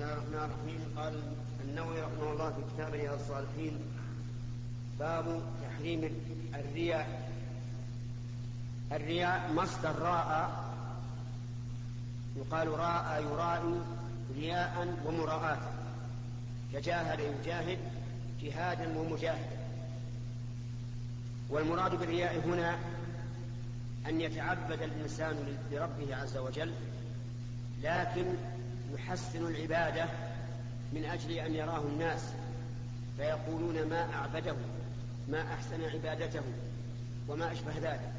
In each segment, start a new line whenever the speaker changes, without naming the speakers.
الله الرحمن الرحيم. قال النووي رحمه الله في كتاب رياض الصالحين باب تحريم الرياء. الرياء مصدر راء يقال راء يرائي رياء ومراءة. كجاهد يجاهد جهادا ومجاهدا. والمراد بالرياء هنا أن يتعبد الإنسان لربه عز وجل لكن يحسن العبادة من أجل أن يراه الناس فيقولون ما أعبده ما أحسن عبادته وما أشبه ذلك.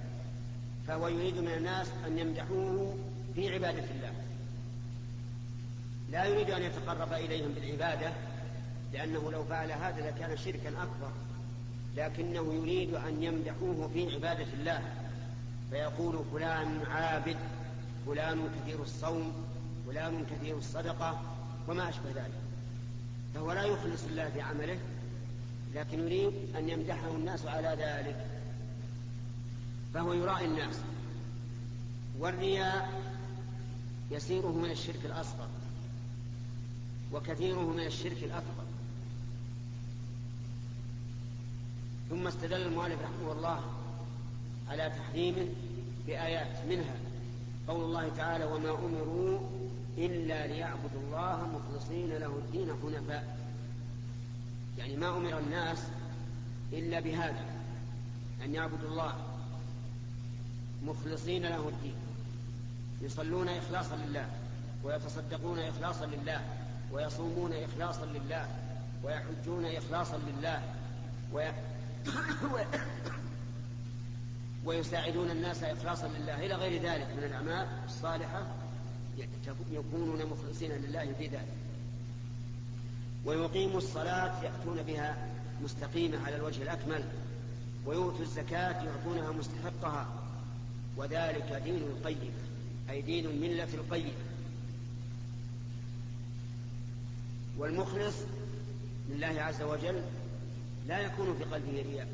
فهو يريد من الناس أن يمدحوه في عبادة الله. لا يريد أن يتقرب إليهم بالعبادة لأنه لو فعل هذا لكان شركا أكبر. لكنه يريد أن يمدحوه في عبادة الله. فيقول فلان عابد فلان كثير الصوم فلان كثير الصدقة وما أشبه ذلك. فهو لا يخلص الله في عمله لكن يريد أن يمدحه الناس على ذلك. فهو يرائي الناس. والرياء يسيره من الشرك الأصغر وكثيره من الشرك الأكبر. ثم استدل المؤلف رحمه الله على تحريمه بآيات منها. قول الله تعالى وما أمروا إلا ليعبدوا الله مخلصين له الدين حنفاء. يعني ما أمر الناس إلا بهذا أن يعبدوا الله مخلصين له الدين. يصلون إخلاصا لله ويتصدقون إخلاصا لله ويصومون إخلاصا لله ويحجون إخلاصا لله وي... ويساعدون الناس إخلاصا لله. إلى غير ذلك من الأعمال الصالحة يكونون مخلصين لله في ذلك. ويقيموا الصلاة يأتون بها مستقيمة على الوجه الأكمل. ويؤتوا الزكاة يعطونها مستحقها. وذلك دين القيم أي دين الملة القيمة والمخلص لله عز وجل لا يكون في قلبه رياء.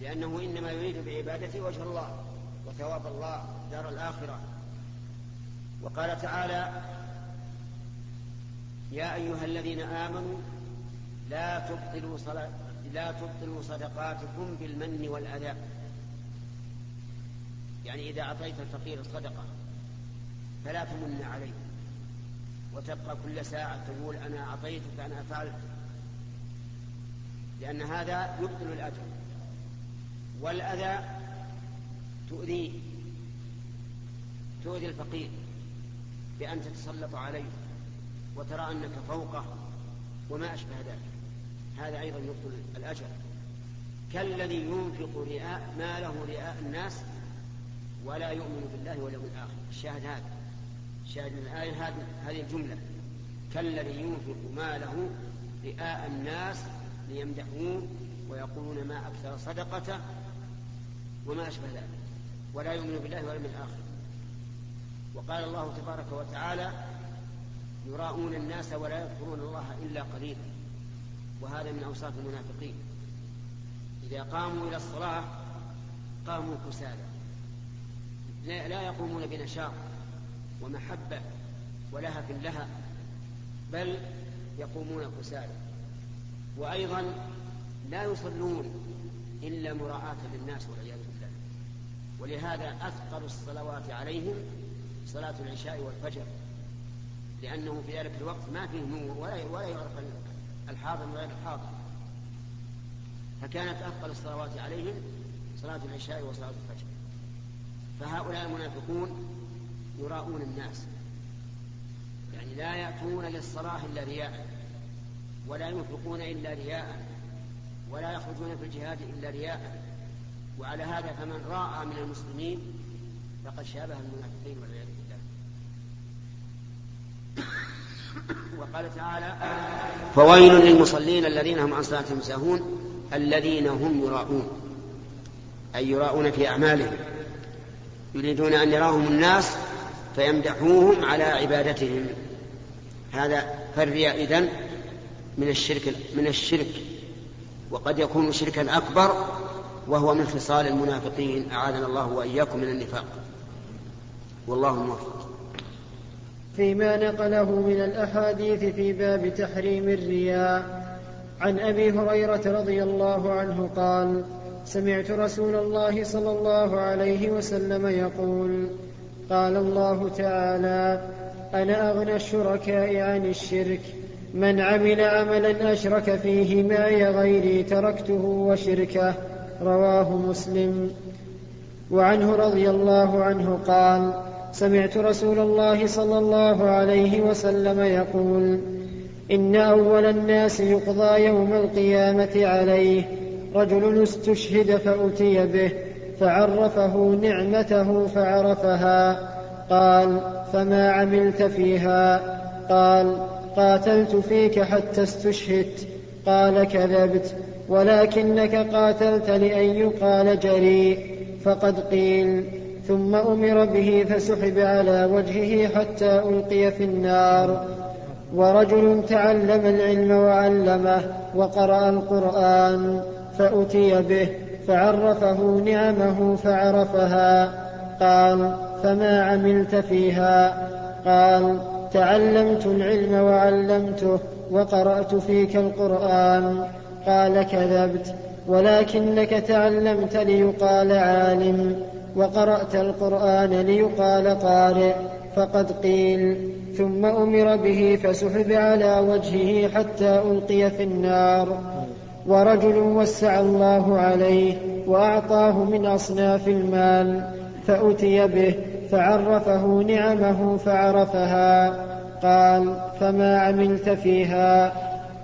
لأنه إنما يريد بعبادته وجه الله وثواب الله دار الآخرة. وقال تعالى يا أيها الذين آمنوا لا تبطلوا صلاة لا تبطلوا صدقاتكم بالمن والأذى. يعني إذا أعطيت الفقير الصدقة فلا تمن عليه وتبقى كل ساعة تقول أنا أعطيتك أنا فعلت لأن هذا يبطل الأجر. والأذى تؤذيه تؤذي الفقير بأن تتسلط عليه وترى أنك فوقه وما أشبه ذلك. هذا أيضا يبطل الأجر. كالذي ينفق رئاء ما له رئاء الناس ولا يؤمن بالله واليوم الآخر. الشاهد هذا. الشاهد من الآية هذه الجملة. كالذي ينفق ماله رئاء الناس ليمدحوه ويقولون ما أكثر صدقته وما أشبه ذلك. ولا يؤمن بالله واليوم الآخر وقال الله تبارك وتعالى يراءون الناس ولا يذكرون الله إلا قليلا. وهذا من أوصاف المنافقين. إذا قاموا إلى الصلاة قاموا كسالى. لا يقومون بنشاط ومحبة ولهف لها بل يقومون كسالى. وأيضا لا يصلون إلا مراعاة للناس والعياذ ولهذا أثقل الصلوات عليهم صلاة العشاء والفجر لأنه في ذلك الوقت ما فيه نور ولا ولا يعرف الحاضر غير الحاضر. فكانت أثقل الصلوات عليهم صلاة العشاء وصلاة الفجر. فهؤلاء المنافقون يراؤون الناس يعني لا يأتون للصلاة إلا رياء ولا ينفقون إلا رياء ولا يخرجون في الجهاد إلا رياء. وعلى هذا فمن راى من المسلمين فقد شابه المنافقين والعياذ بالله. وقال تعالى فويل للمصلين الذين هم عن صلاتهم ساهون الذين هم يراءون. أي يراءون في أعمالهم. يريدون أن يراهم الناس فيمدحوهم على عبادتهم. هذا فالرياء إذن من الشرك من الشرك. وقد يكون شركا أكبر وهو من خصال المنافقين أعاذنا الله وإياكم من النفاق. والله الموفق
فيما نقله من الأحاديث في باب تحريم الرياء عن أبي هريرة رضي الله عنه قال سمعت رسول الله صلى الله عليه وسلم يقول قال الله تعالى أنا أغنى الشركاء عن الشرك من عمل عملا أشرك فيه معي غيري تركته وشركه. رواه مسلم. وعنه رضي الله عنه قال سمعت رسول الله صلى الله عليه وسلم يقول إن أول الناس يقضى يوم القيامة عليه رجل استشهد فأتي به فعرفه نعمته فعرفها. قال فما عملت فيها؟ قال قاتلت فيك حتى استشهدت. قال كذبت. ولكنك قاتلت لأن يقال جريء فقد قيل. ثم أمر به فسحب على وجهه حتى ألقي في النار. ورجل تعلم العلم وعلمه وقرأ القرآن فأتي به فعرفه نعمه فعرفها. قال فما عملت فيها؟ قال تعلمت العلم وعلمته وقرأت فيك القرآن. قال كذبت ولكنك تعلمت ليقال عالم وقرأت القرآن ليقال قارئ فقد قيل ثم أمر به فسحب على وجهه حتى ألقي في النار. ورجل وسع الله عليه وأعطاه من أصناف المال فأتي به فعرفه نعمه فعرفها قال فما عملت فيها؟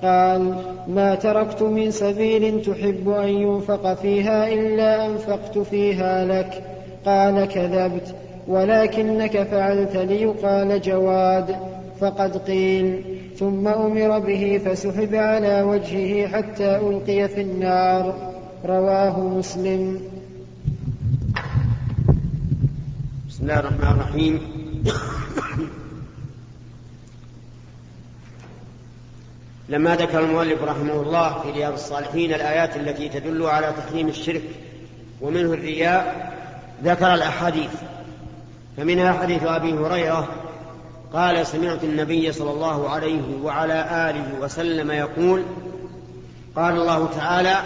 قال ما تركت من سبيل تحب أن ينفق فيها إلا أنفقت فيها لك. قال كذبت ولكنك فعلت ليقال جواد. فقد قيل ثم أمر به فسحب على وجهه حتى ألقي في النار. رواه مسلم.
بسم الله الرحمن الرحيم. لما ذكر المؤلف رحمه الله في رياض الصالحين الآيات التي تدل على تحريم الشرك ومنه الرياء ذكر الأحاديث. فمنها حديث أبي هريرة قال سمعت النبي صلى الله عليه وعلى آله وسلم يقول قال الله تعالى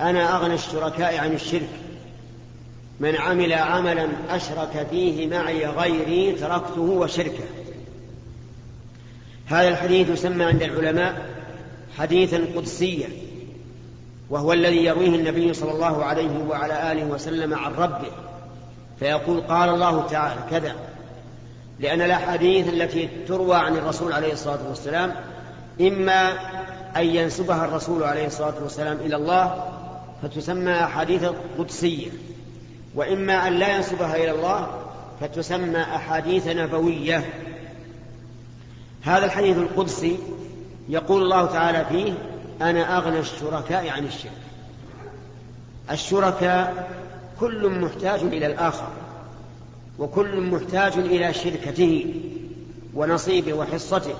أنا أغنى الشركاء عن الشرك. من عمل عملا أشرك فيه معي غيري تركته وشركه. هذا الحديث يسمى عند العلماء حديثا قدسيا وهو الذي يرويه النبي صلى الله عليه وعلى آله وسلم عن ربه فيقول قال الله تعالى كذا لأن الأحاديث التي تروى عن الرسول عليه الصلاة والسلام إما أن ينسبها الرسول عليه الصلاة والسلام إلى الله فتسمى أحاديث قدسية وإما أن لا ينسبها إلى الله فتسمى أحاديث نبوية. هذا الحديث القدسي يقول الله تعالى فيه أنا أغنى الشركاء عن الشرك. الشركاء كل محتاج إلى الآخر وكل محتاج إلى شركته ونصيبه وحصته.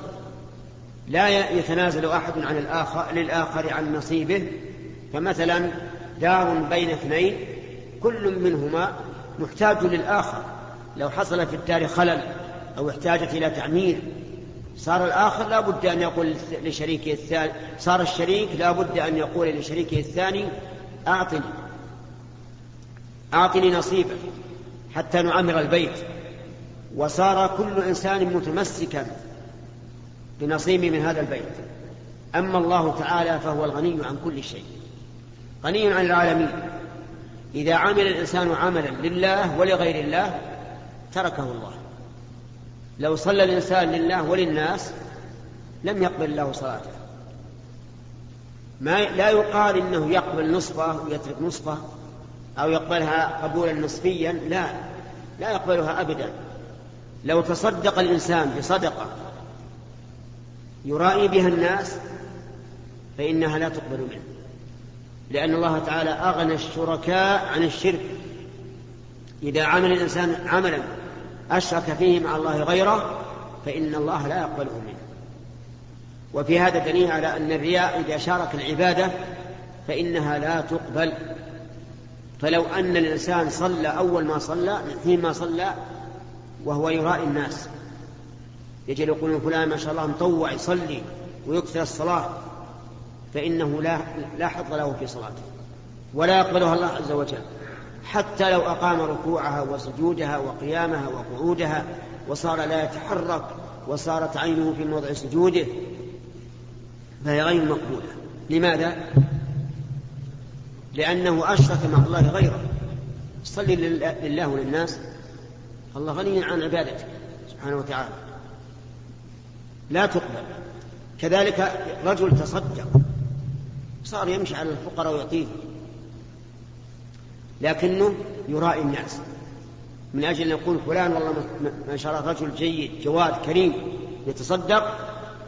لا يتنازل أحد عن الآخر للآخر عن نصيبه. فمثلا دار بين اثنين كل منهما محتاج للآخر. لو حصل في الدار خلل أو احتاجت إلى تعمير صار الآخر لا بد أن يقول لشريكه الثاني صار الشريك لا بد أن يقول لشريكه الثاني أعطني أعطني نصيبا حتى نعمر البيت. وصار كل إنسان متمسكا بنصيبه من هذا البيت. أما الله تعالى فهو الغني عن كل شيء غني عن العالمين. إذا عمل الإنسان عملا لله ولغير الله تركه الله. لو صلى الإنسان لله وللناس لم يقبل الله صلاته. ما لا يقال إنه يقبل نصفه ويترك نصفه أو يقبلها قبولا نصفيا لا لا يقبلها أبدا. لو تصدق الإنسان بصدقة يرائي بها الناس فإنها لا تقبل منه. لأن الله تعالى أغنى الشركاء عن الشرك. إذا عمل الإنسان عملا أشرك فيه مع الله غيره فإن الله لا يقبله منه. وفي هذا دليل على أن الرياء إذا شارك العبادة فإنها لا تقبل. فلو أن الإنسان صلى أول ما صلى حين ما صلى وهو يرائي الناس. يجي يقولون فلان ما شاء الله مطوع يصلي ويكثر الصلاة فإنه لا لا حظ له في صلاته ولا يقبلها الله عز وجل. حتى لو أقام ركوعها وسجودها وقيامها وقعودها وصار لا يتحرك وصارت عينه في موضع سجوده فهي غير مقبولة. لماذا؟ لأنه أشرك مع الله غيره. صلي لله وللناس. الله غني عن عبادته سبحانه وتعالى. لا تقبل. كذلك رجل تصدق صار يمشي على الفقراء ويعطيهم لكنه يرائي الناس. من أجل أن يقول فلان والله ما شاء الله رجل جيد جواد كريم يتصدق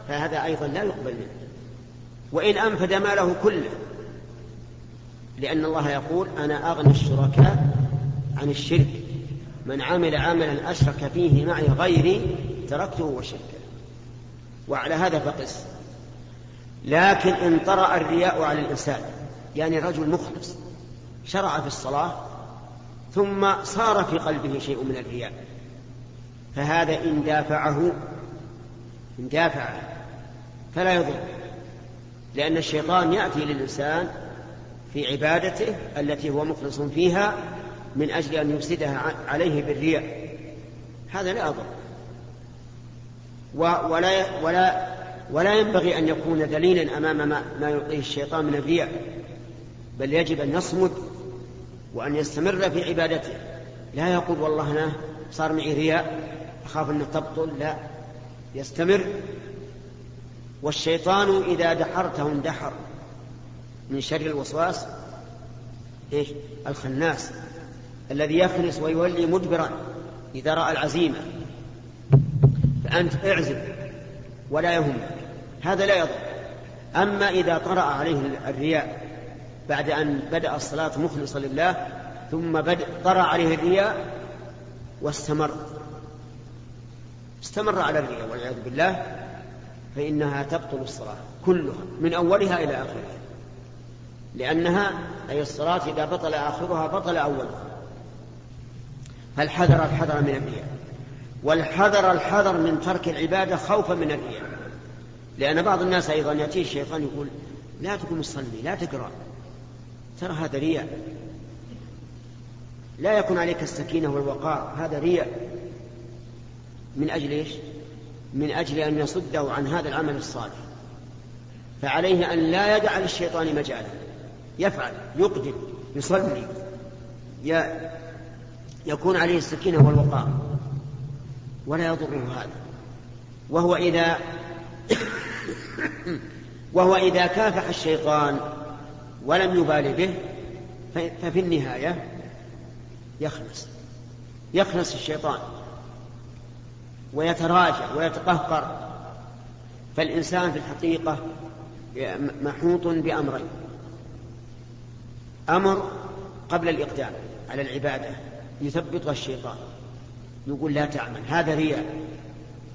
فهذا أيضا لا يقبل منه. وإن أنفد ماله كله لأن الله يقول أنا أغنى الشركاء عن الشرك. من عمل عملا أشرك فيه معي غيري تركته وشركه. وعلى هذا فقس. لكن إن طرأ الرياء على الإنسان. يعني رجل مخلص. شرع في الصلاة ثم صار في قلبه شيء من الرياء. فهذا إن دافعه إن دافعه فلا يضر. لأن الشيطان يأتي للإنسان في عبادته التي هو مخلص فيها من أجل أن يفسدها عليه بالرياء. هذا لا يضر. ولا ولا ولا ينبغي أن يكون دليلا أمام ما, ما يعطيه الشيطان من الرياء بل يجب أن يصمد وأن يستمر في عبادته. لا يقول والله أنا صار معي رياء أخاف أن تبطل لا. يستمر. والشيطان إذا دحرته اندحر. من شر الوسواس إيش؟ الخناس. الذي يخلص ويولي مدبرا إذا رأى العزيمة. فأنت اعزم ولا يهمك هذا لا يضر. أما إذا طرأ عليه الرياء بعد أن بدأ الصلاة مخلصا لله ثم بدأ طرأ عليه الرياء واستمر. استمر على الرياء والعياذ بالله فإنها تبطل الصلاة كلها من أولها إلى آخرها. لأنها أي الصلاة إذا بطل آخرها بطل أولها. فالحذر الحذر من الرياء؟ والحذر الحذر من ترك العبادة خوفا من الرياء. لأن بعض الناس أيضا يأتيه الشيطان يقول لا تكن تصلي لا تقرأ. ترى هذا رياء. لا يكون عليك السكينة والوقار هذا رياء. من أجل إيش؟ من أجل أن يصده عن هذا العمل الصالح. فعليه أن لا يدع للشيطان مجالا. يفعل يقدم يصلي. يكون عليه السكينة والوقار. ولا يضره هذا. وهو إذا وهو إذا كافح الشيطان ولم يبال به ففي النهاية يخلص. يخلص الشيطان. ويتراجع ويتقهقر. فالإنسان في الحقيقة محوط بأمرين. أمر قبل الإقدام على العبادة يثبطها الشيطان. يقول لا تعمل هذا رياء.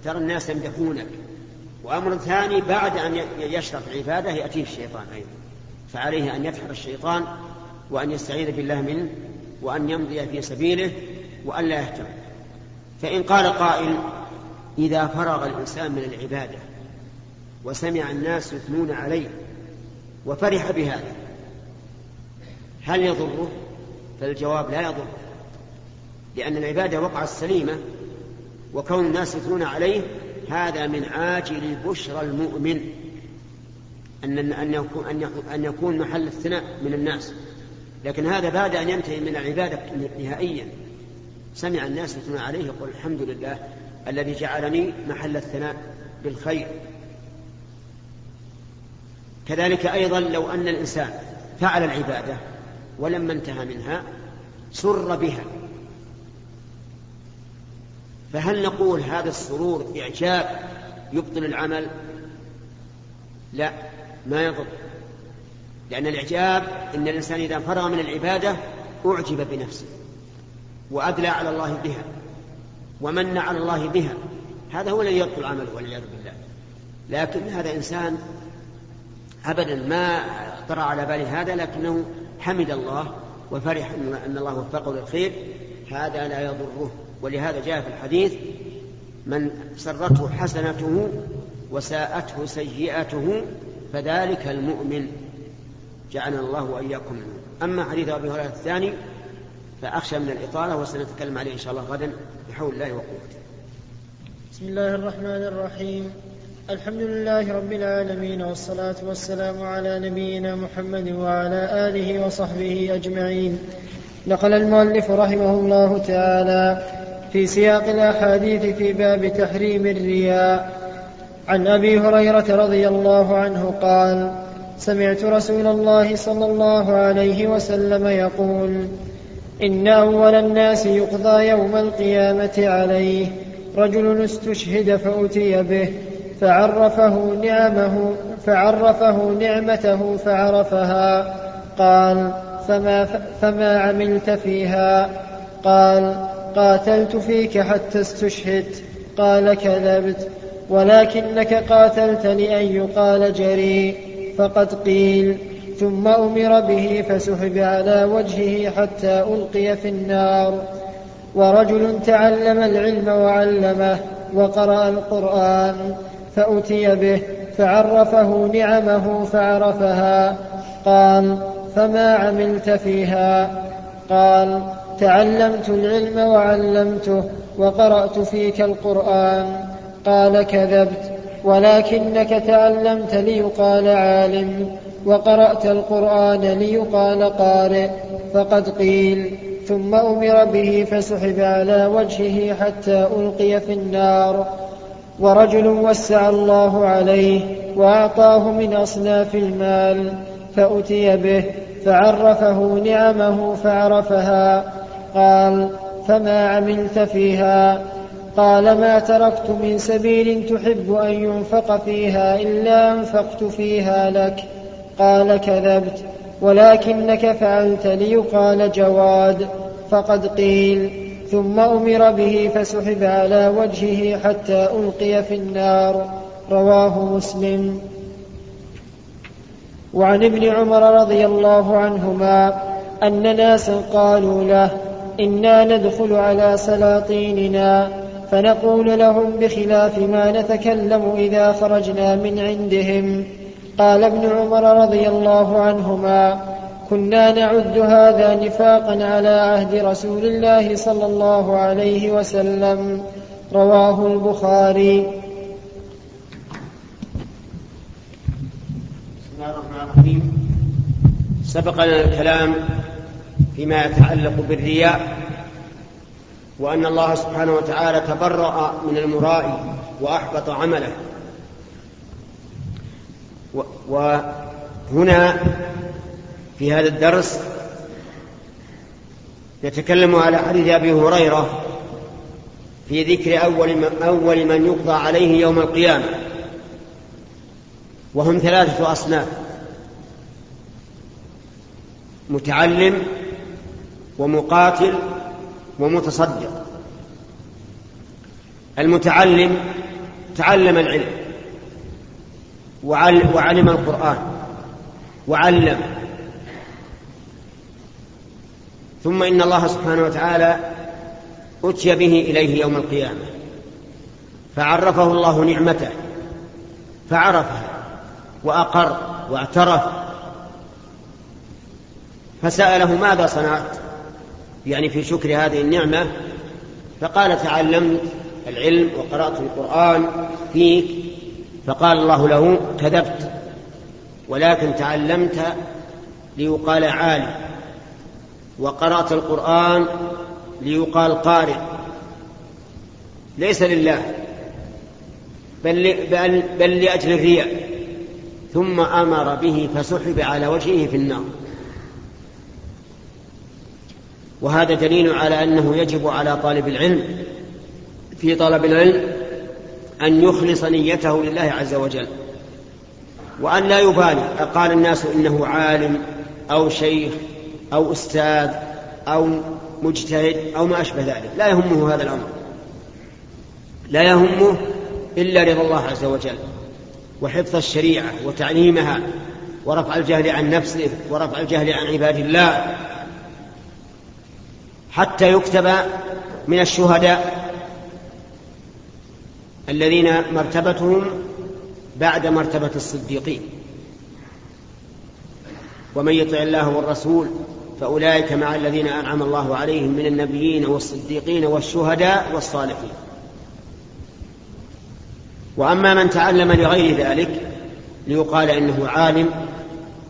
ترى الناس يمدحونك. وأمر ثاني بعد أن يشرف العبادة يأتيه الشيطان أيضا. فعليه أن يدحر الشيطان وأن يستعيذ بالله منه وأن يمضي في سبيله وأن لا يهتم فإن قال قائل إذا فرغ الإنسان من العبادة وسمع الناس يثنون عليه وفرح بهذا هل يضره؟ فالجواب لا يضره لأن العبادة وقعت سليمة وكون الناس يثنون عليه هذا من عاجل بشرى المؤمن أن أن يكون أن يكون محل الثناء من الناس. لكن هذا بعد أن ينتهي من العبادة نهائيا. سمع الناس يثنون عليه يقول الحمد لله الذي جعلني محل الثناء بالخير. كذلك أيضا لو أن الإنسان فعل العبادة ولما انتهى منها سر بها. فهل نقول هذا السرور إعجاب يبطل العمل؟ لا. ما يضر. لأن الإعجاب إن الإنسان إذا فرغ من العبادة أعجب بنفسه وأدلى على الله بها ومن على الله بها. هذا هو الذي يبطل عمله والعياذ بالله. لكن هذا إنسان أبدا ما طرأ على باله هذا لكنه حمد الله وفرح أن الله وفقه للخير. هذا لا يضره. ولهذا جاء في الحديث من سرته حسنته وساءته سيئته فذلك المؤمن جعلنا الله وإياكم منه. أما حديث أبي هريرة الثاني فأخشى من الإطالة وسنتكلم عليه إن شاء الله غدا بحول الله وقوته.
بسم الله الرحمن الرحيم. الحمد لله رب العالمين والصلاة والسلام على نبينا محمد وعلى آله وصحبه أجمعين. نقل المؤلف رحمه الله تعالى في سياق الأحاديث في باب تحريم الرياء. عن أبي هريرة رضي الله عنه قال سمعت رسول الله صلى الله عليه وسلم يقول إن أول الناس يقضى يوم القيامة عليه رجل استشهد فأتي به فعرفه نعمه فعرفه نعمته فعرفها قال فما, فما عملت فيها؟ قال قاتلت فيك حتى استشهدت قال كذبت. ولكنك قاتلت لأن يقال جريء فقد قيل. ثم أمر به فسحب على وجهه حتى ألقي في النار. ورجل تعلم العلم وعلمه وقرأ القرآن فأتي به فعرفه نعمه فعرفها. قال فما عملت فيها؟ قال تعلمت العلم وعلمته وقرأت فيك القرآن. قال كذبت ولكنك تعلمت ليقال عالم وقرأت القرآن ليقال قارئ فقد قيل ثم أمر به فسحب على وجهه حتى ألقي في النار. ورجل وسع الله عليه وأعطاه من أصناف المال فأتي به فعرفه نعمه فعرفها قال فما عملت فيها؟ قال ما تركت من سبيل تحب أن ينفق فيها إلا أنفقت فيها لك. قال كذبت ولكنك فعلت ليقال جواد. فقد قيل ثم أمر به فسحب على وجهه حتى ألقي في النار. رواه مسلم. وعن ابن عمر رضي الله عنهما أن ناسا قالوا له إنا ندخل على سلاطيننا. فنقول لهم بخلاف ما نتكلم إذا خرجنا من عندهم. قال ابن عمر رضي الله عنهما كنا نعد هذا نفاقا على عهد رسول الله صلى الله عليه وسلم. رواه البخاري.
بسم الله الرحمن الرحيم. سبق لنا الكلام فيما يتعلق بالرياء. وأن الله سبحانه وتعالى تبرأ من المرائي وأحبط عمله. وهنا في هذا الدرس نتكلم على حديث أبي هريرة في ذكر أول من, أول من يقضى عليه يوم القيامة. وهم ثلاثة أصناف. متعلم ومقاتل ومتصدق. المتعلم تعلم العلم وعلم القرآن وعلم. ثم إن الله سبحانه وتعالى أتي به إليه يوم القيامة. فعرفه الله نعمته فعرفها وأقر واعترف فسأله ماذا صنعت؟ يعني في شكر هذه النعمة فقال تعلمت العلم وقرأت القرآن فيك فقال الله له كذبت ولكن تعلمت ليقال عالم وقرأت القرآن ليقال قارئ. ليس لله بل, بل, بل لأجل الرياء ثم أمر به فسحب على وجهه في النار. وهذا دليل على أنه يجب على طالب العلم في طلب العلم أن يخلص نيته لله عز وجل وأن لا يبالي. قال الناس إنه عالم أو شيخ أو أستاذ أو مجتهد أو ما أشبه ذلك. لا يهمه هذا الأمر. لا يهمه إلا رضا الله عز وجل وحفظ الشريعة وتعليمها ورفع الجهل عن نفسه ورفع الجهل عن عباد الله. حتى يكتب من الشهداء الذين مرتبتهم بعد مرتبة الصديقين. ومن يطع الله والرسول فأولئك مع الذين أنعم الله عليهم من النبيين والصديقين والشهداء والصالحين. وأما من تعلم لغير ذلك ليقال إنه عالم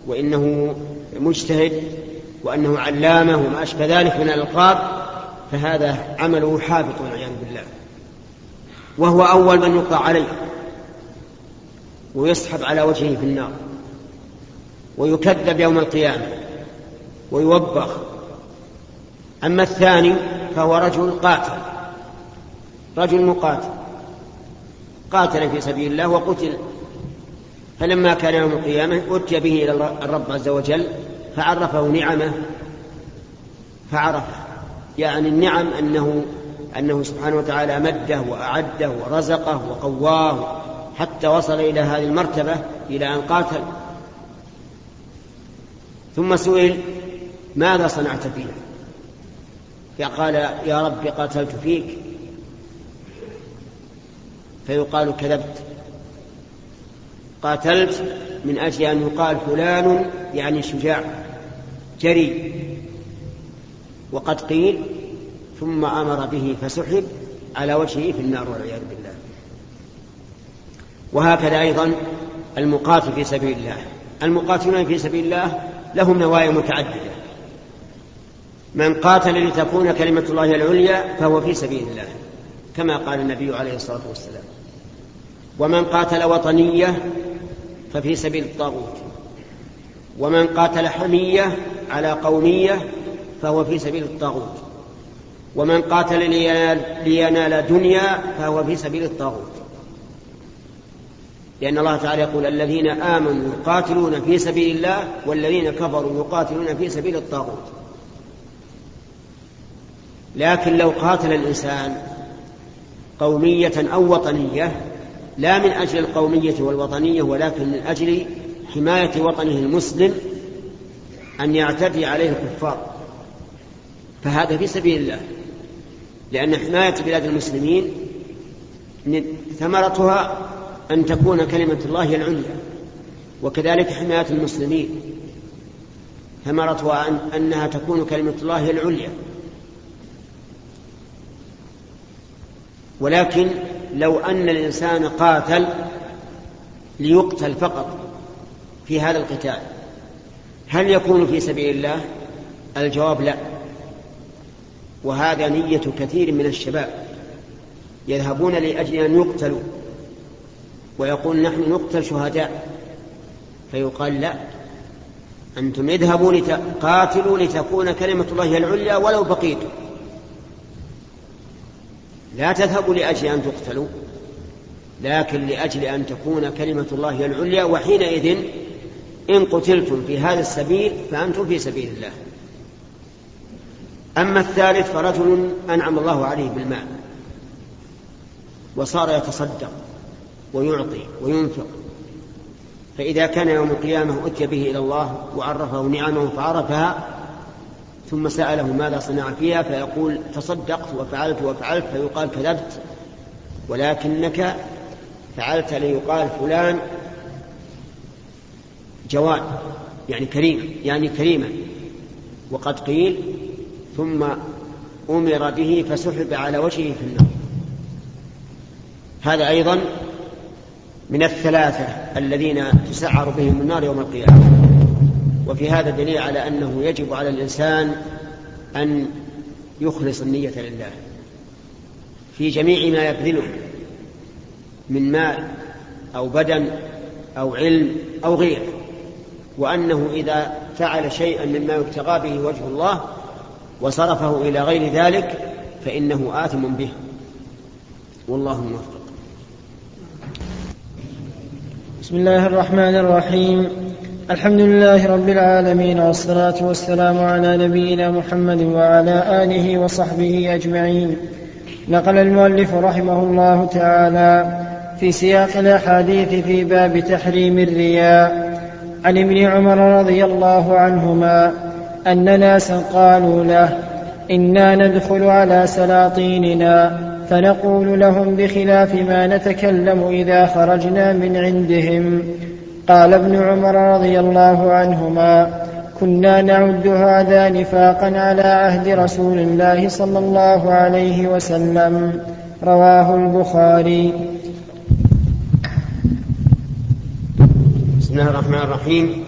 وإنه مجتهد وأنه علامة وما أشبه ذلك من الألقاب فهذا عمله حابط والعياذ بالله. وهو أول من يقطع عليه ويسحب على وجهه في النار ويكذب يوم القيامة ويوبخ. أما الثاني فهو رجل قاتل رجل مقاتل قاتل في سبيل الله وقتل. فلما كان يوم القيامة أتي به إلى الرب عز وجل فعرفه نعمه فعرفه. يعني النعم أنه أنه سبحانه وتعالى أمده وأعده ورزقه وقواه حتى وصل إلى هذه المرتبة إلى أن قاتل. ثم سئل ماذا صنعت فيه فقال يا رب قاتلت فيك. فيقال كذبت. قاتلت من أجل أن يقال فلان يعني شجاع. جري. وقد قيل ثم أمر به فسحب على وجهه في النار والعياذ بالله. وهكذا أيضا المقاتل في سبيل الله. المقاتلون في سبيل الله لهم نوايا متعددة. من قاتل لتكون كلمة الله العليا فهو في سبيل الله كما قال النبي عليه الصلاة والسلام. ومن قاتل وطنية ففي سبيل الطاغوت. ومن قاتل حمية على قومية فهو في سبيل الطاغوت. ومن قاتل لينال, دنيا فهو في سبيل الطاغوت. لأن الله تعالى يقول الذين آمنوا يقاتلون في سبيل الله والذين كفروا يقاتلون في سبيل الطاغوت. لكن لو قاتل الإنسان قومية أو وطنية لا من أجل القومية والوطنية ولكن من أجل حماية وطنه المسلم أن يعتدي عليه الكفار. فهذا في سبيل الله لأن حماية بلاد المسلمين ثمرتها أن تكون كلمة الله العليا وكذلك حماية المسلمين. ثمرتها أن أنها تكون كلمة الله العليا. ولكن لو أن الإنسان قاتل ليقتل فقط في هذا القتال. هل يكون في سبيل الله؟ الجواب لا. وهذا نية كثير من الشباب. يذهبون لأجل أن يقتلوا. ويقول نحن نقتل شهداء. فيقال لا. أنتم اذهبوا لتقاتلوا لتكون كلمة الله العليا ولو بقيتم لا تذهبوا لأجل أن تقتلوا لكن لأجل أن تكون كلمة الله العليا وحينئذ إن قتلتم في هذا السبيل فأنتم في سبيل الله. أما الثالث فرجل أنعم الله عليه بالمال وصار يتصدق ويعطي وينفق فإذا كان يوم القيامة أتي به إلى الله وعرفه نعمه فعرفها ثم سأله ماذا صنع فيها فيقول تصدقت وفعلت وفعلت فيقال كذبت ولكنك فعلت ليقال فلان جواد يعني كريم يعني كريما وقد قيل ثم أمر به فسحب على وجهه في النار. هذا أيضا من الثلاثة الذين تسعر بهم النار يوم القيامة. وفي هذا دليل على أنه يجب على الإنسان أن يخلص النية لله. في جميع ما يبذله من مال أو بدن أو علم أو غيره. وأنه إذا فعل شيئا مما يبتغى به وجه الله وصرفه إلى غير ذلك فإنه آثم به. والله موفق.
بسم الله الرحمن الرحيم. الحمد لله رب العالمين والصلاة والسلام على نبينا محمد وعلى آله وصحبه أجمعين. نقل المؤلف رحمه الله تعالى في سياق الأحاديث في باب تحريم الرياء. عن ابن عمر رضي الله عنهما أن ناسا قالوا له إنا ندخل على سلاطيننا فنقول لهم بخلاف ما نتكلم إذا خرجنا من عندهم. قال ابن عمر رضي الله عنهما كنا نعد هذا نفاقا على عهد رسول الله صلى الله عليه وسلم. رواه البخاري.
بسم الله الرحمن الرحيم.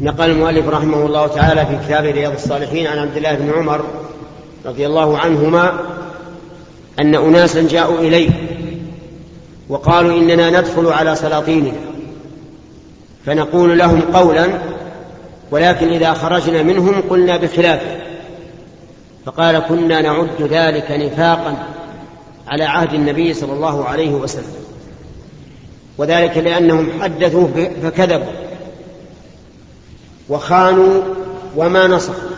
نقل المؤلف رحمه الله تعالى في كتاب رياض الصالحين عن عبد الله بن عمر رضي الله عنهما أن أناسا جاءوا إليه وقالوا إننا ندخل على سلاطيننا. فنقول لهم قولا ولكن إذا خرجنا منهم قلنا بخلافه فقال كنا نعد ذلك نفاقا على عهد النبي صلى الله عليه وسلم. وذلك لأنهم حدثوا فكذبوا وخانوا وما نصحوا.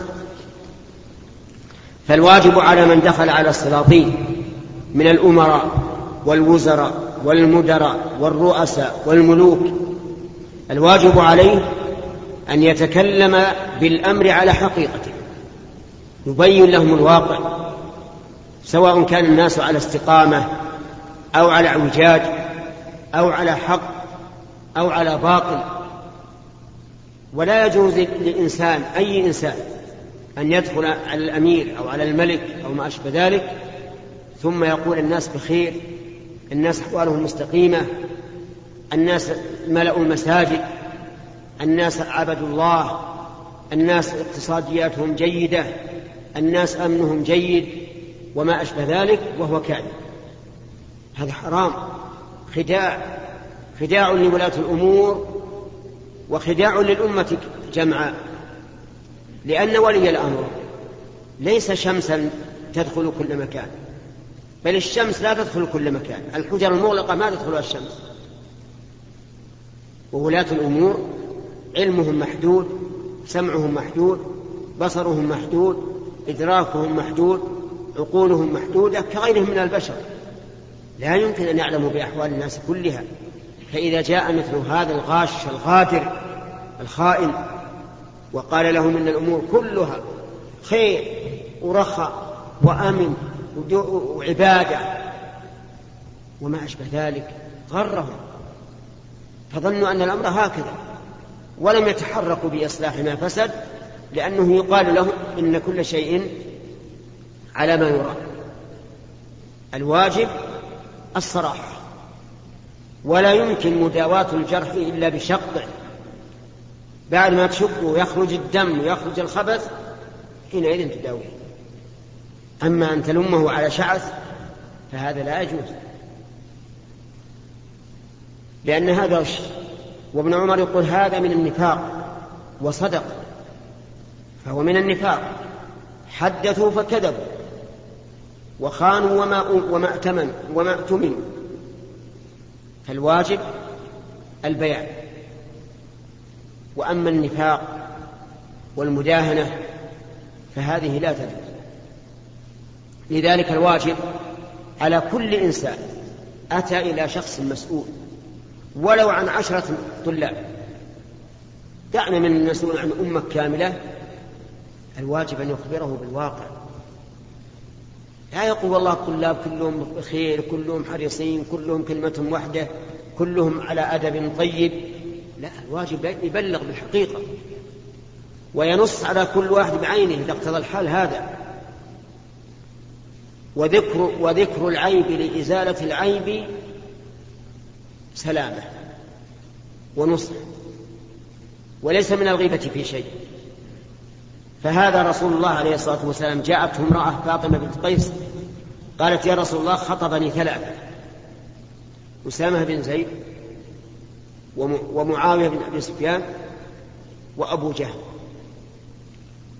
فالواجب على من دخل على السلاطين من الأمراء والوزراء والمدراء والرؤساء والملوك الواجب عليه أن يتكلم بالأمر على حقيقته يبين لهم الواقع سواء كان الناس على استقامة أو على اعوجاج أو على حق أو على باطل. ولا يجوز لإنسان أي إنسان أن يدخل على الأمير أو على الملك أو ما أشبه ذلك ثم يقول الناس بخير الناس أحوالهم مستقيمة الناس ملأوا المساجد الناس عبدوا الله الناس اقتصادياتهم جيدة الناس أمنهم جيد وما أشبه ذلك وهو كاذب. هذا حرام. خداع خداع لولاة الأمور وخداع للأمة جمعاء لأن ولي الأمر ليس شمسا تدخل كل مكان بل الشمس لا تدخل كل مكان الحجر المغلقة ما تدخلها الشمس. وولاة الأمور علمهم محدود سمعهم محدود بصرهم محدود إدراكهم محدود عقولهم محدودة كغيرهم من البشر. لا يمكن أن يعلموا بأحوال الناس كلها. فإذا جاء مثل هذا الغاش الغادر الخائن وقال لهم إن الأمور كلها خير ورخاء وأمن وعبادة وما أشبه ذلك غرهم. فظنوا أن الأمر هكذا ولم يتحركوا بإصلاح ما فسد لأنه يقال لهم إن كل شيء على ما يرام. الواجب الصراحة. ولا يمكن مداواة الجرح إلا بشقه بعد ما تشق ويخرج الدم ويخرج الخبث حينئذ تداويه أما أن تلمه على شعث فهذا لا يجوز. لأن هذا غش وابن عمر يقول هذا من النفاق وصدق فهو من النفاق. حدثوا فكذبوا. وخانوا وما وما ائتمنوا وما اؤتمنوا فالواجب البيان وأما النفاق والمداهنة فهذه لا تجوز. لذلك الواجب على كل إنسان أتى إلى شخص مسؤول. ولو عن عشرة طلاب. دعنا من المسؤول عن أمة كاملة الواجب أن يخبره بالواقع. لا يقول والله الطلاب كلهم بخير كلهم حريصين كلهم كلمتهم واحدة كلهم على أدب طيب. لا الواجب يبلغ بالحقيقة. وينص على كل واحد بعينه إذا اقتضى الحال هذا. وذكر وذكر العيب لإزالة العيب سلامة ونصح. وليس من الغيبة في شيء. فهذا رسول الله عليه الصلاة والسلام جاءته امرأة فاطمة بنت قيس قالت يا رسول الله خطبني ثلاثة أسامة بن زيد ومعاوية بن أبي سفيان وأبو جهل.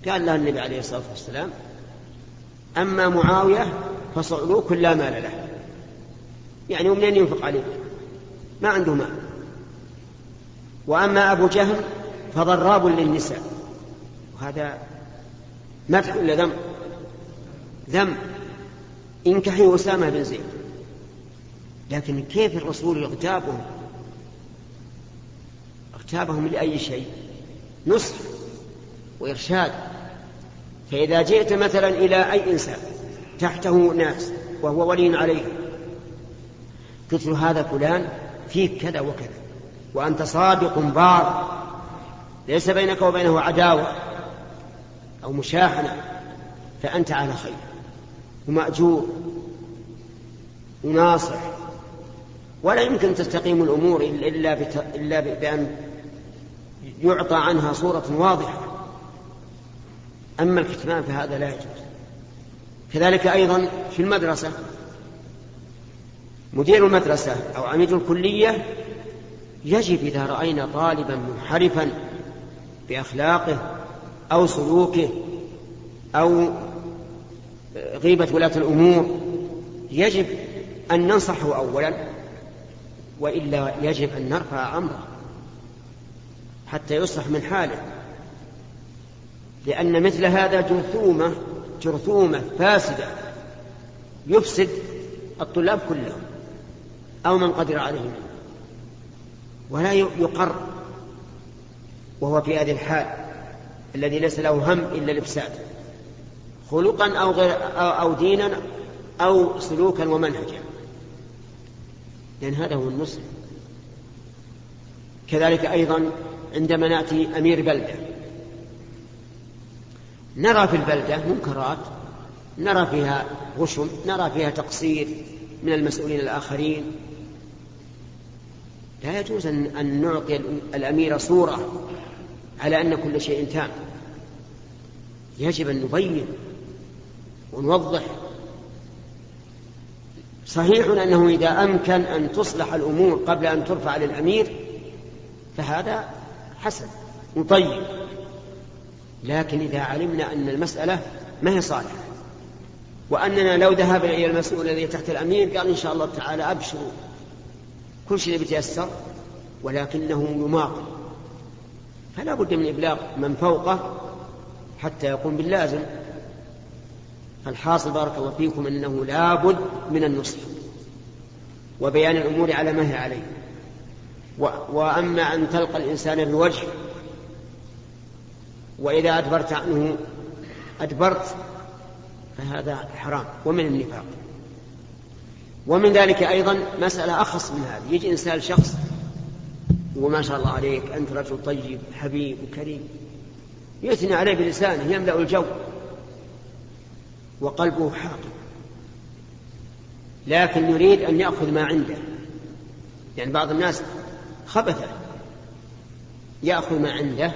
قال له النبي عليه الصلاة والسلام أما معاوية فصعلوك لا مال له. يعني ومنين ينفق عليه ما عنده مال. وأما أبو جهل فضراب للنساء. وهذا مدح ولا ذم ذم انكحي أسامة بن زيد. لكن كيف الرسول يغتابهم؟ اغتابهم لأي شيء؟ نصح وإرشاد. فإذا جئت مثلا إلى أي إنسان تحته ناس وهو ولي عليه قلت له هذا فلان فيك كذا وكذا وأنت صادق بار. ليس بينك وبينه عداوة. أو مشاحنة فأنت على خير. ومأجور وناصح. ولا يمكن تستقيم الأمور إلا, بت... إلا بأن يعطى عنها صورة واضحة. أما الكتمان فهذا لا يجوز. كذلك أيضا في المدرسة. مدير المدرسة أو عميد الكلية يجب إذا رأينا طالبا منحرفا بأخلاقه أو سلوكه أو غيبة ولاة الأمور يجب أن ننصحه أولا وإلا يجب أن نرفع أمره حتى يصلح من حاله. لأن مثل هذا جرثومة جرثومة فاسدة يفسد الطلاب كلهم أو من قدر عليهم ولا يقر وهو في هذه الحال. الذي ليس له هم إلا الإفساد. خلقا أو, غير أو دينا أو سلوكا ومنهجا. لأن هذا هو المسلم كذلك أيضا عندما نأتي أمير بلدة. نرى في البلدة منكرات نرى فيها غشم نرى فيها تقصير من المسؤولين الآخرين. لا يجوز أن نعطي الأمير صورة على أن كل شيء تام. يجب أن نبين ونوضح. صحيح أنه إذا أمكن أن تصلح الأمور قبل أن ترفع للأمير فهذا حسن وطيب لكن إذا علمنا أن المسألة ما هي صالحة وأننا لو ذهبنا إلى المسؤول الذي تحت الأمير قال إن شاء الله تعالى أبشروا. كل شيء بيتيسر ولكنه يماطل. فلا بد من إبلاغ من فوقه حتى يقوم باللازم. فالحاصل بارك الله فيكم أنه لا بد من النصح وبيان الأمور على ما هي عليه. وأما أن تلقى الإنسان بالوجه وإذا أدبرت عنه أدبرت فهذا حرام ومن النفاق. ومن ذلك أيضا مسألة أخص من هذه. يجي إنسان شخص وما شاء الله عليك أنت رجل طيب حبيب وكريم. يثني عليه بلسانه يملأ الجو. وقلبه حاقد. لكن يريد أن يأخذ ما عنده. يعني بعض الناس خبث يأخذ ما عنده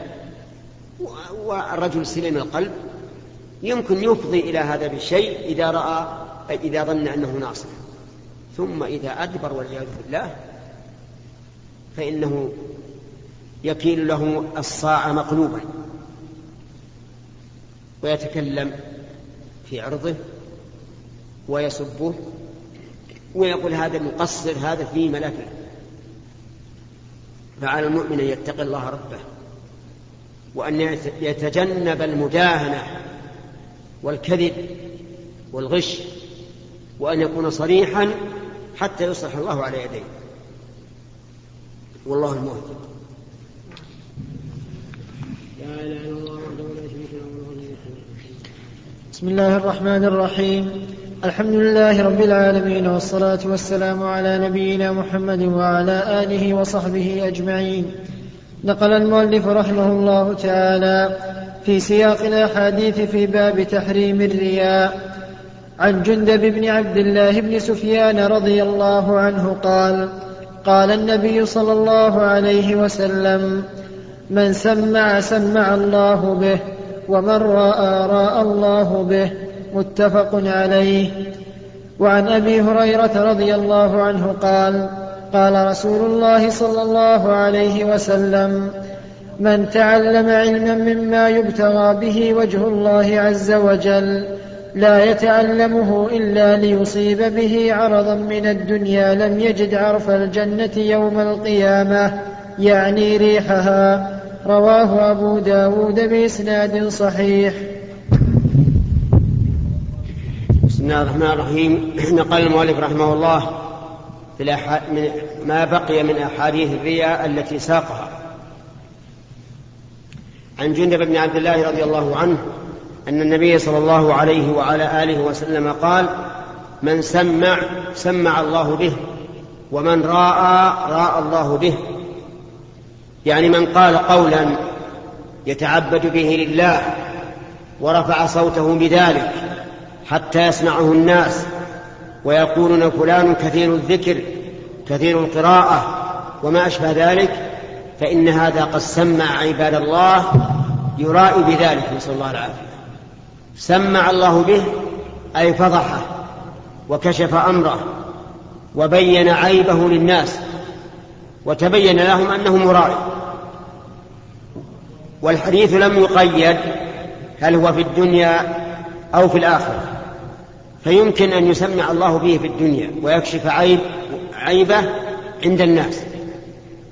والرجل سليم القلب. يمكن يفضي إلى هذا بالشيء إذا رأى إذا ظن أنه ناصح. ثم إذا أدبر والعياذ بالله فإنه يكيل له الصاع مقلوبا ويتكلم في عرضه ويسبه ويقول هذا مقصر هذا في ملكة. فعلى المؤمن أن يتقي الله ربه وأن يتجنب المداهنة والكذب والغش وأن يكون صريحا حتى يصلح الله على يديه والله الموفق لا اله الا الله وحده لا شريك له
بسم الله الرحمن الرحيم. الحمد لله رب العالمين والصلاة والسلام على نبينا محمد وعلى آله وصحبه أجمعين. نقل المؤلف رحمه الله تعالى في سياق الأحاديث في باب تحريم الرياء. عن جندب بن عبد الله بن سفيان رضي الله عنه قال قال النبي صلى الله عليه وسلم من سمع سمع الله به ومن رأى رأى الله به. متفق عليه. وعن أبي هريرة رضي الله عنه قال قال رسول الله صلى الله عليه وسلم من تعلم علما مما يبتغى به وجه الله عز وجل لا يتعلمه إلا ليصيب به عرضا من الدنيا لم يجد عرف الجنة يوم القيامة يعني ريحها. رواه أبو داود بإسناد صحيح.
بسم الله الرحمن الرحيم. نقل المؤلف رحمه الله في من ما بقي من أحاديث الرياء التي ساقها. عن جندب بن عبد الله رضي الله عنه أن النبي صلى الله عليه وعلى آله وسلم قال من سمع سمع الله به ومن راى راى الله به. يعني من قال قولا يتعبد به لله ورفع صوته بذلك حتى يسمعه الناس ويقولون فلان كثير الذكر كثير القراءة وما أشبه ذلك فإن هذا قد سمع عباد الله يرائي بذلك نسأل الله العافية. سمع الله به أي فضحه وكشف أمره وبين عيبه للناس وتبين لهم أنه مرائي. والحديث لم يقيد هل هو في الدنيا أو في الآخرة. فيمكن أن يسمع الله به في الدنيا ويكشف عيب عيبه عند الناس.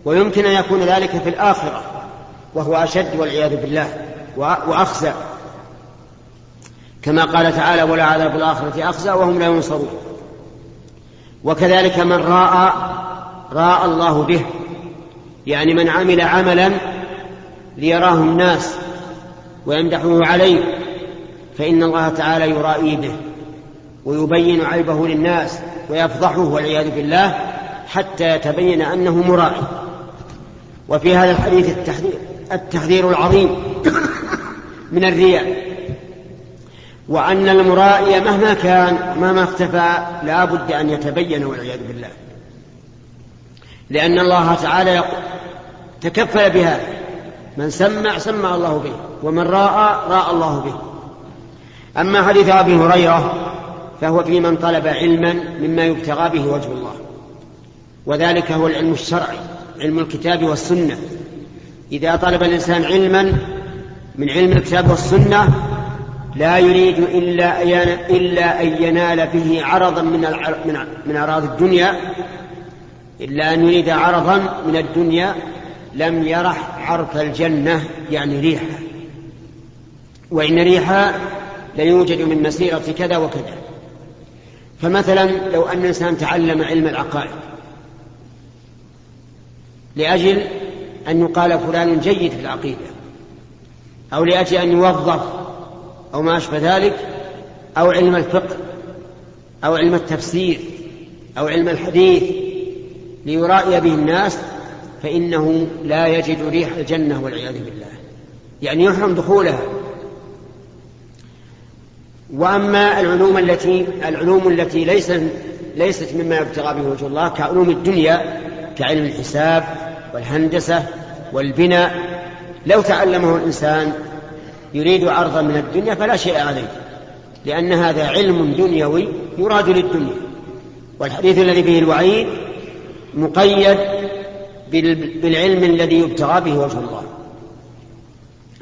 ويمكن أن يكون ذلك في الآخرة وهو أشد والعياذ بالله وأخزى. كما قال تعالى ولا عذاب الآخرة أخزى وهم لا ينصرون. وكذلك من راى راى الله به. يعني من عمل عملا ليراه الناس ويمدحه عليه فإن الله تعالى يرائي به ويبين عيبه للناس ويفضحه والعياذ بالله حتى يتبين أنه مرائي. وفي هذا الحديث التحذير, التحذير العظيم من الرياء. وأن المرائي مهما كان مهما اختفى لا بد أن يتبين والعياذ بالله. لأن الله تعالى تكفل بهذا من سمع سمع الله به. ومن راى راى الله به. أما حديث أبي هريرة فهو في من طلب علما مما يبتغى به وجه الله. وذلك هو العلم الشرعي علم الكتاب والسنة. إذا طلب الإنسان علما من علم الكتاب والسنة لا يريد إلا إلا أن ينال به عرضا من من اعراض الدنيا. إلا أن يريد عرضا من الدنيا. لم يرح عرف الجنة يعني ريحها وإن ريحها ليوجد من مسيرة كذا وكذا. فمثلا لو أن الإنسان تعلم علم العقائد. لأجل أن يقال فلان جيد في العقيدة. أو لأجل أن يوظف. أو ما أشبه ذلك أو علم الفقه أو علم التفسير أو علم الحديث ليرائي به الناس فإنه لا يجد ريح الجنة والعياذ بالله. يعني يحرم دخولها. وأما العلوم التي العلوم التي ليست ليست مما يبتغى به وجه الله كعلوم الدنيا كعلم الحساب والهندسة والبناء لو تعلمه الإنسان يريد عرضا من الدنيا فلا شيء عليه لأن هذا علم دنيوي يراد للدنيا. والحديث الذي فيه الوعيد مقيد بالعلم الذي يبتغى به وجه الله.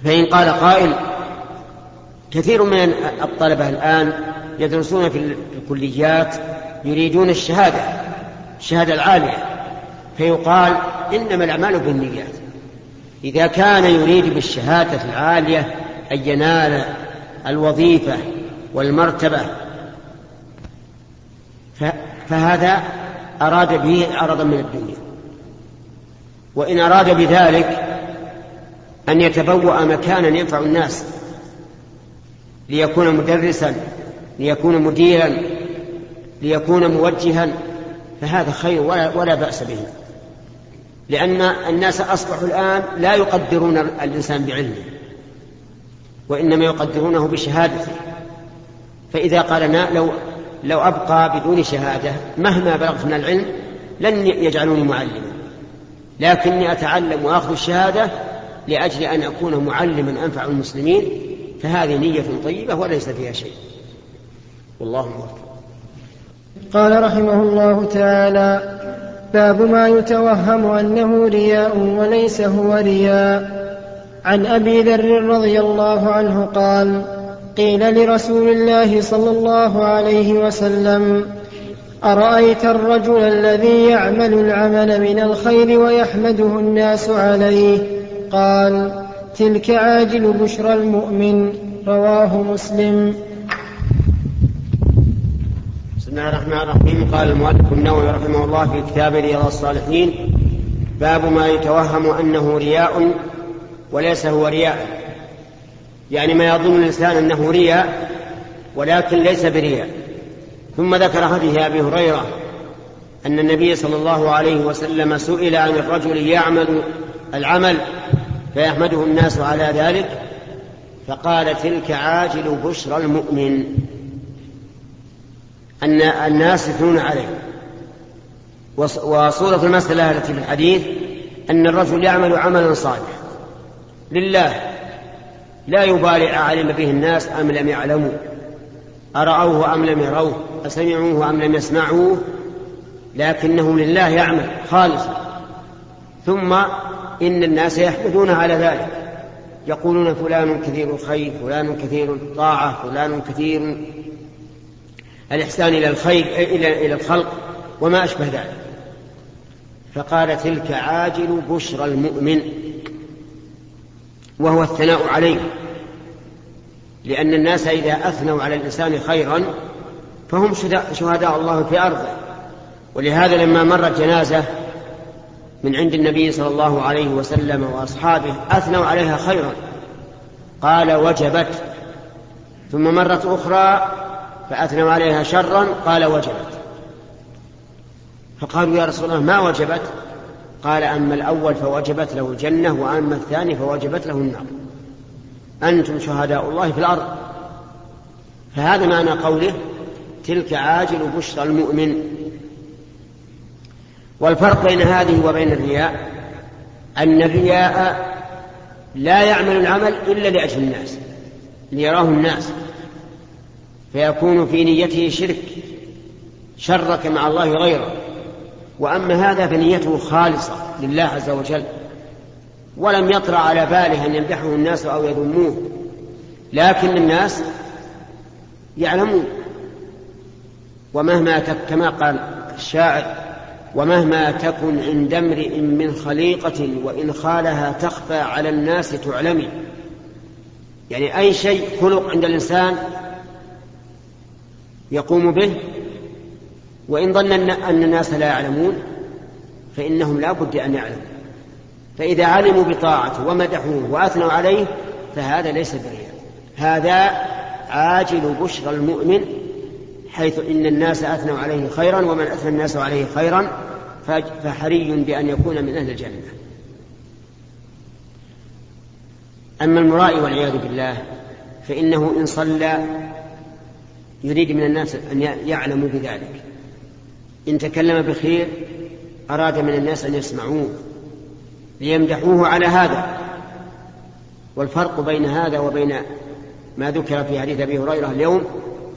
فإن قال قائل كثير من الطلبة الآن يدرسون في الكليات يريدون الشهادة الشهادة العالية. فيقال إنما الأعمال بالنيات. إذا كان يريد بالشهادة العالية أن ينال الوظيفة والمرتبة. فهذا أراد به عرضا من الدنيا. وإن أراد بذلك أن يتبوأ مكانا ينفع الناس. ليكون مدرسا ليكون مديرا ليكون موجها. فهذا خير ولا, ولا بأس به. لأن الناس أصبحوا الآن لا يقدرون الإنسان بعلمه. وإنما يقدرونه بشهادته. فإذا قال لو لو أبقى بدون شهادة مهما بلغت من العلم لن يجعلوني معلما. لكني أتعلم وآخذ الشهادة لأجل أن أكون معلما أنفع المسلمين فهذه نية طيبة وليس فيها شيء. والله موفق.
قال رحمه الله تعالى باب ما يتوهم أنه رياء وليس هو رياء. عن أبي ذر رضي الله عنه قال قيل لرسول الله صلى الله عليه وسلم أرأيت الرجل الذي يعمل العمل من الخير ويحمده الناس عليه؟ قال تلك عاجل بشرى المؤمن رواه مسلم.
بسم الله الرحمن الرحيم. قال المؤلف النووي رحمه الله في كتاب رياض الصالحين باب ما يتوهم أنه رياء وليس هو رياء. يعني ما يظن الإنسان أنه رياء ولكن ليس برياء. ثم ذكر هذه أبي هريرة أن النبي صلى الله عليه وسلم سئل عن الرجل يعمل العمل فيحمده الناس على ذلك فقال تلك عاجل بشرى المؤمن. أن الناس يثنون عليه. وصورة المسألة التي في الحديث أن الرجل يعمل عملا صالحا. لله. لا يبالي أعلم به الناس أم لم يعلموا. أرأوه أم لم يروه؟ أسمعوه أم لم يسمعوه؟ لكنه لله يعمل خالصا ثم إن الناس يحمدون على ذلك. يقولون فلان كثير الخير فلان كثير الطاعة فلان كثير الإحسان إلى الخير إلى إلى الخلق وما أشبه ذلك. فقال تلك عاجل بشرى المؤمن. وهو الثناء عليه لأن الناس إذا أثنوا على الإنسان خيرا فهم شهداء الله في أرضه. ولهذا لما مرت جنازة من عند النبي صلى الله عليه وسلم وأصحابه أثنوا عليها خيرا. قال وجبت. ثم مرت أخرى فأثنوا عليها شرا قال وجبت. فقالوا يا رسول الله ما وجبت؟ قال أما الأول فوجبت له الجنة وأما الثاني فوجبت له النار. أنتم شهداء الله في الأرض. فهذا معنى قوله تلك عاجل بشرى المؤمن. والفرق بين هذه وبين الرياء أن الرياء لا يعمل العمل إلا لأجل الناس ليراه الناس. فيكون في نيته شرك شرك مع الله غيره. وأما هذا فنيته خالصة لله عز وجل ولم يطرأ على باله أن يمدحه الناس أو يذموه لكن الناس يعلمون. ومهما كما قال الشاعر ومهما تكن عند امرئ من خليقة وإن خالها تخفى على الناس تعلمي. يعني أي شيء خلق عند الإنسان يقوم به وإن ظن أن الناس لا يعلمون فإنهم لا بد أن يعلموا. فإذا علموا بطاعته ومدحوه وأثنوا عليه فهذا ليس برياء. هذا عاجل بشرى المؤمن حيث إن الناس أثنوا عليه خيرا ومن أثنى الناس عليه خيرا فحري بأن يكون من أهل الجنة. أما المرائي والعياذ بالله فإنه إن صلى يريد من الناس أن يعلموا بذلك. إن تكلم بخير أراد من الناس أن يسمعوه ليمدحوه على هذا. والفرق بين هذا وبين ما ذكر في حديث أبي هريرة اليوم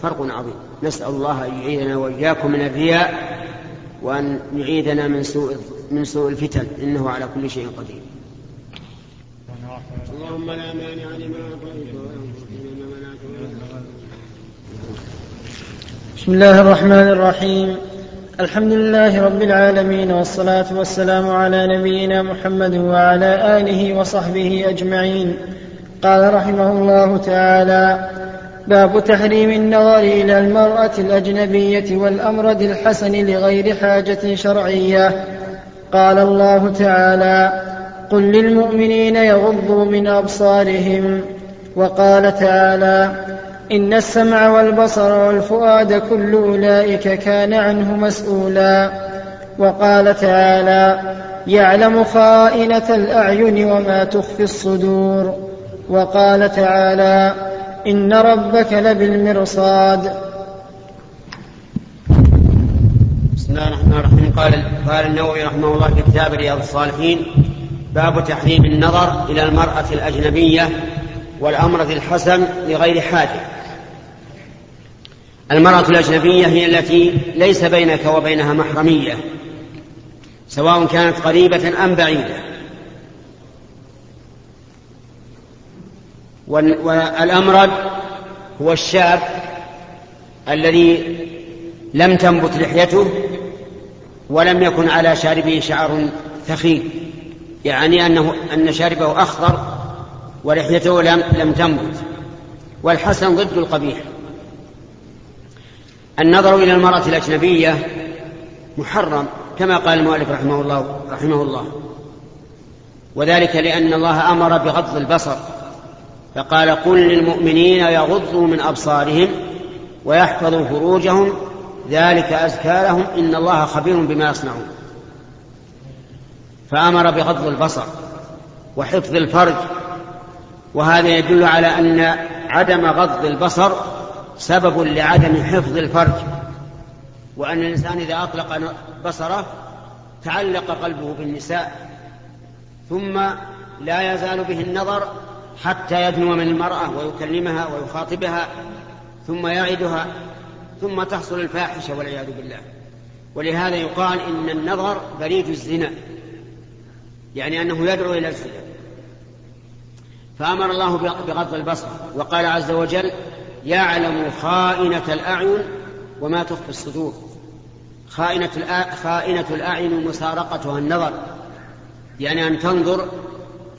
فرق عظيم. نسأل الله أن يعيذنا وإياكم من الرياء وأن يعيذنا من سوء من سوء الفتن. إنه على كل شيء قدير. اللهم لا مانع لما
بسم الله الرحمن الرحيم. الحمد لله رب العالمين والصلاة والسلام على نبينا محمد وعلى آله وصحبه أجمعين. قال رحمه الله تعالى باب تحريم النظر إلى المرأة الأجنبية والأمرد الحسن لغير حاجة شرعية. قال الله تعالى قل للمؤمنين يغضوا من أبصارهم. وقال تعالى إن السمع والبصر والفؤاد كل أولئك كان عنه مسؤولا. وقال تعالى يعلم خائنة الأعين وما تخفي الصدور. وقال تعالى إن ربك لبالمرصاد.
بسم الله الرحمن الرحيم. قال قال النووي رحمه الله في كتاب رياض الصالحين باب تحريم النظر إلى المرأة الأجنبية والأمرة الحسن لغير حاجة. المرأة الأجنبية هي التي ليس بينك وبينها محرمية سواء كانت قريبة أم بعيدة. والأمرد هو الشاب الذي لم تنبت لحيته ولم يكن على شاربه شعر ثخين يعني أنه أن شاربه أخضر ولحيته لم لم تنبت والحسن ضد القبيح. النظر إلى المرأة الأجنبية محرم كما قال المؤلف رحمه الله رحمه الله. وذلك لأن الله أمر بغض البصر فقال قل للمؤمنين يغضوا من أبصارهم ويحفظوا فروجهم ذلك أزكى لهم إن الله خبير بما يصنعون. فأمر بغض البصر وحفظ الفرج وهذا يدل على أن عدم غض البصر سبب لعدم حفظ الفرج. وأن الإنسان إذا أطلق بصره تعلق قلبه بالنساء ثم لا يزال به النظر حتى يدنو من المرأة ويكلمها ويخاطبها ثم يعدها ثم تحصل الفاحشة والعياذ بالله. ولهذا يقال إن النظر بريد الزنا يعني أنه يدعو إلى الزنا. فأمر الله بغض البصر وقال عز وجل يعلم خائنة الأعين وما تخفي الصدور. خائنة, خائنة الأعين مسارقتها النظر. يعني أن تنظر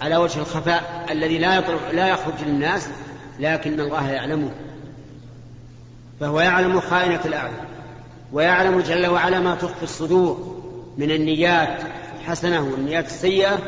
على وجه الخفاء الذي لا لا يخرج للناس لكن الله يعلمه. فهو يعلم خائنة الأعين ويعلم جل وعلا ما تخفي الصدور من النيات الحسنة والنيات السيئة.